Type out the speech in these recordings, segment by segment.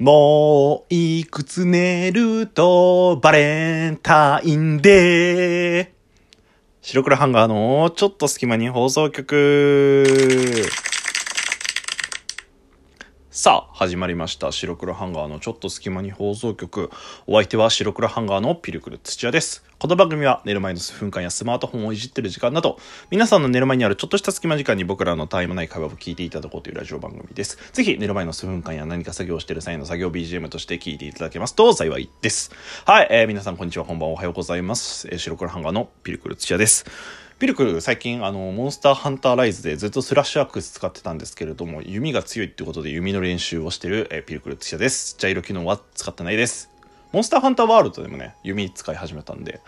もういくつ寝るとバレンタインデー。白黒ハンガーのちょっと隙間に放送局。さあ、始まりました。白黒ハンガーのちょっと隙間に放送局。お相手は白黒ハンガーのピルクル土屋です。この番組は寝る前の数分間やスマートフォンをいじってる時間など、皆さんの寝る前にあるちょっとした隙間時間に僕らのタイムない会話を聞いていただこうというラジオ番組です。ぜひ寝る前の数分間や何か作業してる際の作業 BGM として聞いていただけますと幸いです。はい、えー皆さんこんにちは、こんばんは、おはようございます。えー白黒ハンガーのピルクル土屋です。ピルクル最近あのモンスターハンターライズでずっとスラッシュアックス使ってたんですけれども弓が強いってことで弓の練習をしてる、えピルクル土屋です。ジャイロ機能は使ってないです。モンスターハンターワールドでもね弓使い始めたんで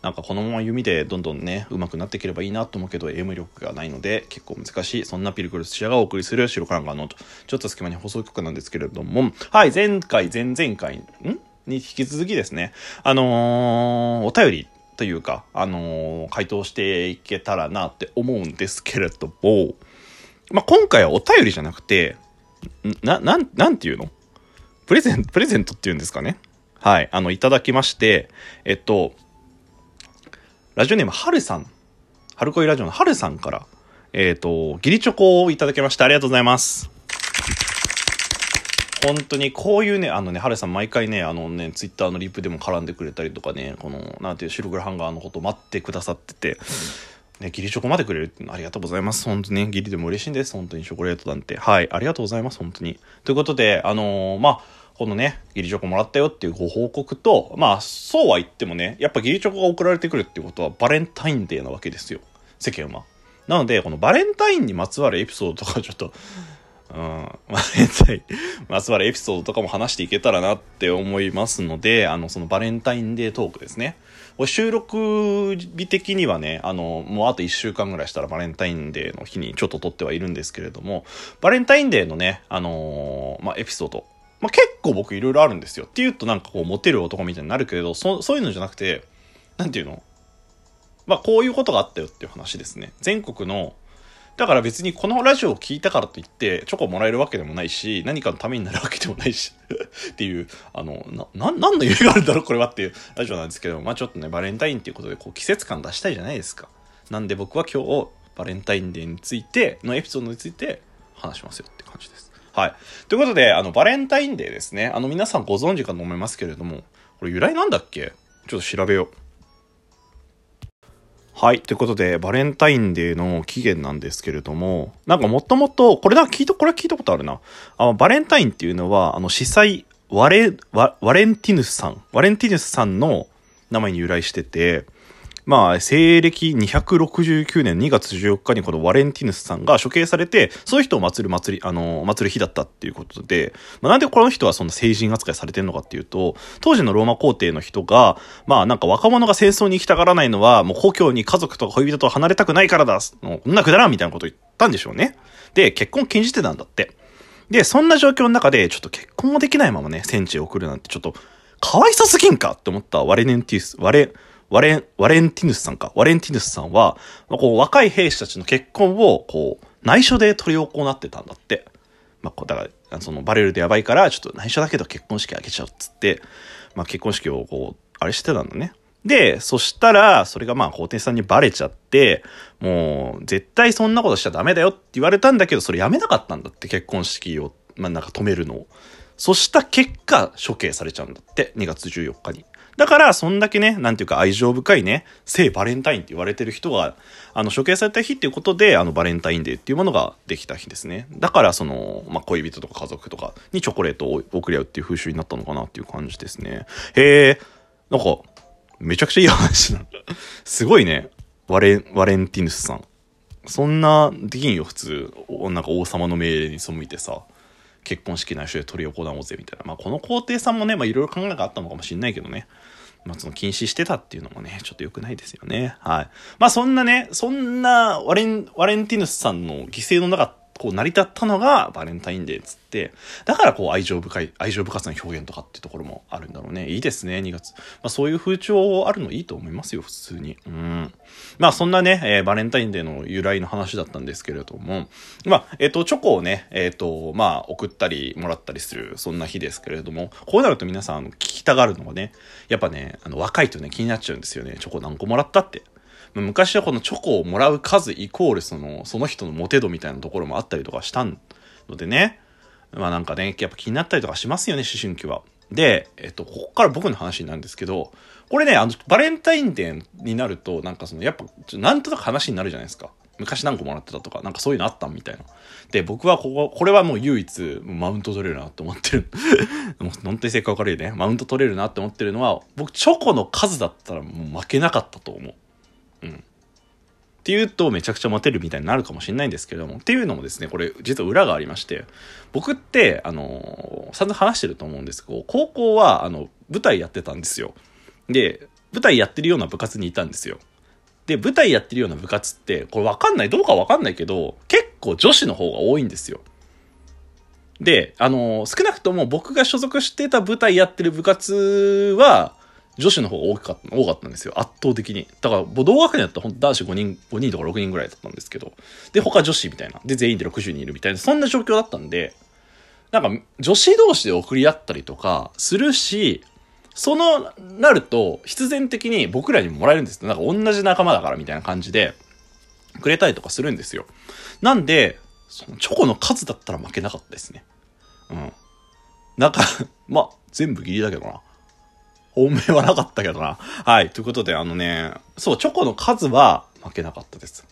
なんかこのまま弓でどんどんね上手くなっていければいいなと思うけど AM 力がないので結構難しい。そんなピルクル土屋がお送りする白カランガーのちょっと隙間に放送局なんですけれども。はい前回前々回ん？に引き続きですねあのーお便りというか、あのー回答していけたらなって思うんですけれども、まあ、今回はお便りじゃなくて、んな、なん、なんていうの？プレゼント、プレゼントっていうんですかね？はい。あの、いただきまして、えっと、ラジオネーム、はるさん。春恋ラジオのはるさんから、えっと、ギリチョコをいただきました。ありがとうございます。本当にこういうね、あのね、ハルさん毎回ね、あのね、ツイッターのリプでも絡んでくれたりとかね、この、なんていう、白黒ハンガーのこと待ってくださってて、ね、ギリチョコまでくれるってありがとうございます。本当にね、ギリでも嬉しいんです。本当にチョコレートなんて。はい、ありがとうございます。本当に。ということで、あのーまあ、このね、ギリチョコもらったよっていうご報告と、まあ、そうは言ってもね、やっぱギリチョコが送られてくるっていうことはバレンタインデーなわけですよ。世間は。なので、このバレンタインにまつわるエピソードとかちょっと、うん、バレンタイン、まつわるエピソードとかも話していけたらなって思いますので、あの、そのバレンタインデートークですね。これ収録日的にはね、あの、もうあと1週間ぐらいしたらバレンタインデーの日にちょっと撮ってはいるんですけれども、バレンタインデーのね、あのーまあ、エピソード、まあ、結構僕いろいろあるんですよ。っていうとなんかこう、モテる男みたいになるけれど、そそういうのじゃなくて、なんていうの？まあ、こういうことがあったよっていう話ですね。全国の、だから別にこのラジオを聞いたからといって、チョコもらえるわけでもないし、何かのためになるわけでもないし、っていう、あの、な、な、何の意味があるんだろうこれはっていうラジオなんですけど、まあちょっとね、バレンタインっていうことで、こう、季節感出したいじゃないですか。なんで僕は今日、バレンタインデーについて、のエピソードについて話しますよって感じです。はい。ということで、あの、バレンタインデーですね。あの、皆さんご存知かと思いますけれども、これ由来なんだっけ？ちょっと調べよう。はい。ということで、バレンタインデーの起源なんですけれども、なんかもともと、これだ、聞いた、これは聞いたことあるな。あの、バレンタインっていうのは、あの、司祭、ワレ、ワワレンティヌスさん、ワレンティヌスさんの名前に由来してて、まあ、西暦269年2月14日にこのワレンティヌスさんが処刑されて、そういう人を祀る祭り、あの、祀る日だったっていうことで、まあ、なんでこの人はそんな聖人扱いされてるのかっていうと、当時のローマ皇帝の人が、まあなんか若者が戦争に行きたがらないのは、もう故郷に家族とか恋人と離れたくないからだ。もうこんなくだらんみたいなこと言ったんでしょうね。で、結婚禁じてたんだって。で、そんな状況の中で、ちょっと結婚もできないままね、戦地を送るなんて、ちょっと、かわいそすぎんかって思ったワレネンティス、ワレ、ワレン、ワレンティヌスさんか。ワレンティヌスさんは、まあこう、若い兵士たちの結婚を、こう、内緒で執り行ってたんだって。まあ、こう、だから、その、バレるとやばいから、ちょっと内緒だけど結婚式あげちゃうっつって、まあ、結婚式をこう、あれしてたんだね。で、そしたら、それがまあ、皇帝さんにバレちゃって、もう、絶対そんなことしちゃダメだよって言われたんだけど、それやめなかったんだって、結婚式を、まあ、なんか止めるのを。そした結果、処刑されちゃうんだって、2月14日に。だから、そんだけね、なんていうか愛情深いね、聖バレンタインって言われてる人が、あの、処刑された日っていうことで、あの、バレンタインデーっていうものができた日ですね。だから、その、まあ、恋人とか家族とかにチョコレートを送り合うっていう風習になったのかなっていう感じですね。へえ、なんか、めちゃくちゃいい話なんだ。すごいね、ワレン、ワレンティヌスさん。そんな、できんよ、普通。なんか王様の命令に背いてさ。結婚式内緒で取り行おうぜみたいな。まあ、この皇帝さんもね、まあ、いろいろ考えがあったのかもしれないけどね。まあ、その禁止してたっていうのもね、ちょっと良くないですよね。はい。まあ、そんなね、そんなワレン、ワレンティヌスさんの犠牲の中かこう成り立ったのがバレンタインデーっつって、だからこう愛情深い、愛情深さの表現とかっていうところもあるんだろうね。いいですね、2月。まあそういう風潮あるのいいと思いますよ、普通に。うん。まあそんなね、えー、バレンタインデーの由来の話だったんですけれども、まあ、えっ、ー、と、チョコをね、えっ、ー、と、まあ送ったりもらったりする、そんな日ですけれども、こうなると皆さん、聞きたがるのがね、やっぱね、あの、若いとね、気になっちゃうんですよね。チョコ何個もらったって。昔はこのチョコをもらう数イコールその、その人のモテ度みたいなところもあったりとかしたのでね。まあなんかね、やっぱ気になったりとかしますよね、思春期は。で、えっと、ここから僕の話なんですけど、これね、あの、バレンタインデーになると、なんかその、やっぱ、なんとなく話になるじゃないですか。昔何個もらってたとか、なんかそういうのあったみたいな。で、僕はここ、これはもう唯一、マウント取れるなって思ってる。もう本当に性格悪いね。マウント取れるなって思ってるのは、僕、チョコの数だったらもう負けなかったと思う。うん。っていうとめちゃくちゃモテるみたいになるかもしれないんですけども、っていうのもですね、これ実は裏がありまして、僕って、あの、散々話してると思うんですけど、高校は、あの、舞台やってたんですよ。で、舞台やってるような部活にいたんですよ。で、舞台やってるような部活って、これわかんない、どうかわかんないけど、結構女子の方が多いんですよ。で、あの、少なくとも僕が所属してた舞台やってる部活は、女子の方が多かった多かったんですよ。圧倒的に。だから、同学年だったら男子5人、5人とか6人ぐらいだったんですけど。で、他女子みたいな。で、全員で60人いるみたいな、そんな状況だったんで、なんか、女子同士で送り合ったりとかするし、その、なると、必然的に僕らにももらえるんですなんか同じ仲間だからみたいな感じで、くれたりとかするんですよ。なんで、そのチョコの数だったら負けなかったですね。うん。なんか、まあ、全部ギリだけどな。本命はなかったけどな。はい。ということで、あのね、そう、チョコの数は負けなかったです。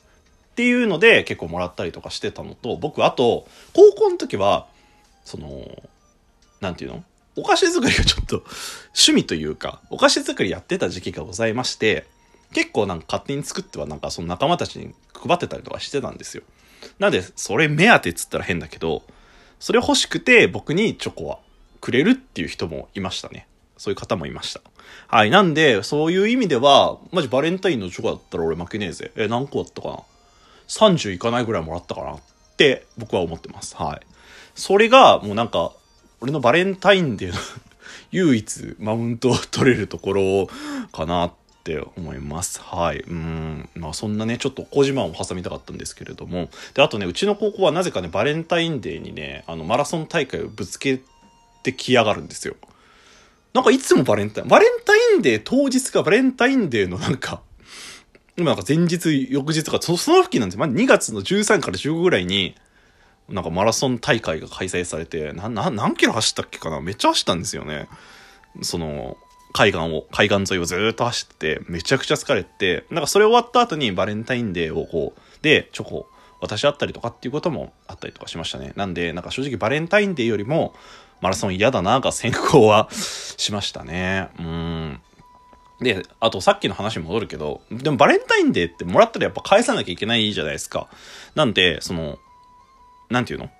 っていうので、結構もらったりとかしてたのと、僕、あと、高校の時は、その、なんていうの？お菓子作りがちょっと趣味というか、お菓子作りやってた時期がございまして、結構なんか勝手に作ってはなんかその仲間たちに配ってたりとかしてたんですよ。なんで、それ目当てっつったら変だけど、それ欲しくて僕にチョコはくれるっていう人もいましたね。そういう方もいました。はい。なんで、そういう意味では、マジバレンタインのチョコだったら俺負けねえぜ。え、何個だったかな ?30 いかないぐらいもらったかなって僕は思ってます。はい。それが、もうなんか、俺のバレンタインデーの 唯一マウントを取れるところかなって思います。はい。うん。まあそんなね、ちょっと小島を挟みたかったんですけれども。で、あとね、うちの高校はなぜかね、バレンタインデーにね、あの、マラソン大会をぶつけてきやがるんですよ。なんかいつもバレンタイン、バレンタインデー当日かバレンタインデーのなんか、今なんか前日、翌日とか、その付近なんですよ。まあ、2月の13から15ぐらいに、なんかマラソン大会が開催されて、な、な、何キロ走ったっけかな？めっちゃ走ったんですよね。その、海岸を、海岸沿いをずっと走ってて、めちゃくちゃ疲れて、なんかそれ終わった後にバレンタインデーをこう、で、チョコ渡し合ったりとかっていうこともあったりとかしましたね。なんで、なんか正直バレンタインデーよりも、マラソン嫌だなが先行はしましたね。うん。で、あとさっきの話に戻るけど、でもバレンタインデーってもらったらやっぱ返さなきゃいけないじゃないですか。なんで、その、なんていうの？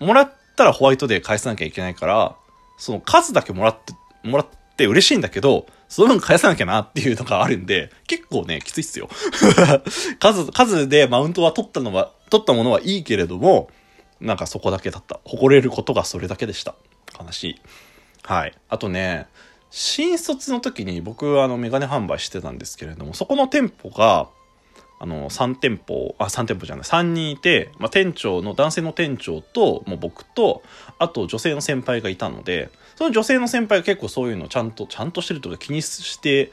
もらったらホワイトデー返さなきゃいけないから、その数だけもらって、もらって嬉しいんだけど、その分返さなきゃなっていうのがあるんで、結構ね、きついっすよ。数、数でマウントは取ったのは、取ったものはいいけれども、なんかそこだけだった。誇れることがそれだけでした。悲しい。はい。あとね、新卒の時に僕はあのメガネ販売してたんですけれども、そこの店舗が、あの、3店舗、あ、3店舗じゃない、3人いて、まあ、店長の、男性の店長と、もう僕と、あと女性の先輩がいたので、その女性の先輩が結構そういうのちゃんと、ちゃんとしてるとか気にして、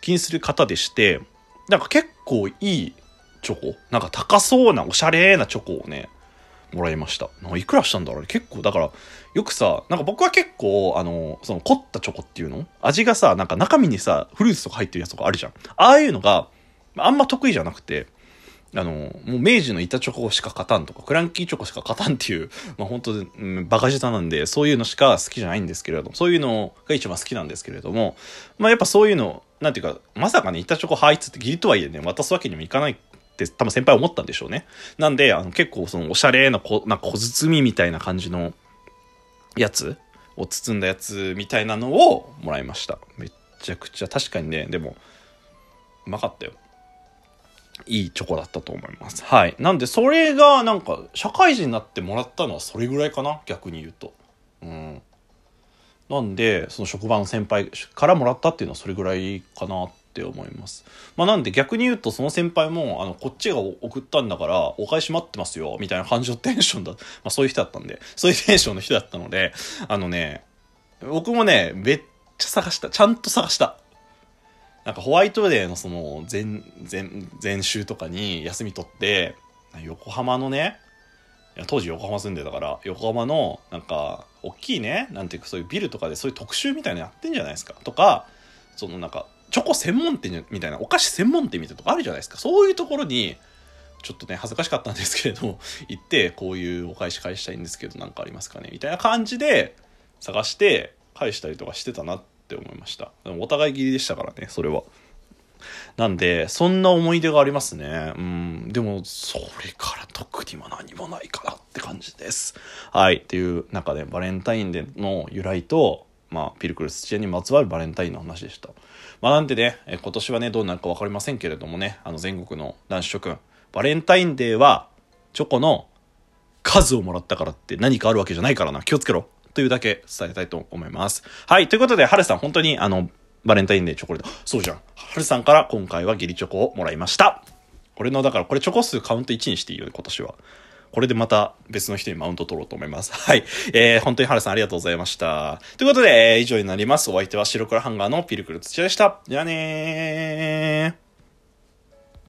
気にする方でして、なんか結構いいチョコ、なんか高そうなおしゃれなチョコをね、もらいました。いくらしたんだろう？結構、だから、よくさ、なんか僕は結構、あの、その凝ったチョコっていうの？味がさ、なんか中身にさ、フルーツとか入ってるやつとかあるじゃん。ああいうのが、あんま得意じゃなくて、あの、もう明治の板チョコしか勝たんとか、クランキーチョコしか勝たんっていう、まあ本当、うん、バカ舌なんで、そういうのしか好きじゃないんですけれども、そういうのが一番好きなんですけれども、まあやっぱそういうの、なんていうか、まさかね、板チョコ入ってって義理とはいえね、渡すわけにもいかないって多分先輩思ったんでしょうね。なんで、あの結構そのおしゃれなこ、なんか小包みみたいな感じのやつを包んだやつみたいなのをもらいました。めっちゃくちゃ確かにね、でも、うまかったよ。いいチョコだったと思います。はい。なんで、それが、なんか、社会人になってもらったのはそれぐらいかな？逆に言うと。うん。なんで、その職場の先輩からもらったっていうのはそれぐらいかなっって思います。まあなんで逆に言うとその先輩も、あの、こっちが送ったんだから、お返し待ってますよ、みたいな感じのテンションだ、まあそういう人だったんで、そういうテンションの人だったので、あのね、僕もね、めっちゃ探した。ちゃんと探した。なんかホワイトデーのその前、前、前週とかに休み取って、横浜のね、いや当時横浜住んでたから、横浜のなんか、大きいね、なんていうかそういうビルとかでそういう特集みたいなのやってんじゃないですか。とか、そのなんか、チョコ専門店みたいな、お菓子専門店みたいなとこあるじゃないですか。そういうところに、ちょっとね、恥ずかしかったんですけれども、行って、こういうお返し返したいんですけど、なんかありますかね？みたいな感じで、探して、返したりとかしてたなって思いました。でもお互い切りでしたからね、それは。なんで、そんな思い出がありますね。うん。でも、それから特にも何もないかなって感じです。はい。っていう中で、バレンタインデーの由来と、まあ、ピルクル土屋にまつわるバレンタインの話でした。まあ、なんでね、え今年はね、どうなるかわかりませんけれどもね、あの、全国の男子諸君、バレンタインデーは、チョコの数をもらったからって何かあるわけじゃないからな。気をつけろ。というだけ伝えたいと思います。はい。ということで、はるさん、本当に、あの、バレンタインデーチョコレート。そうじゃん。はるさんから今回はギリチョコをもらいました。俺の、だからこれチョコ数カウント1にしていいよ、今年は。これでまた別の人にマウント取ろうと思います。はい。えー、本当に原さんありがとうございました。ということで、えー以上になります。お相手は白黒ハンガーのピルクル土屋でした。じゃあねー。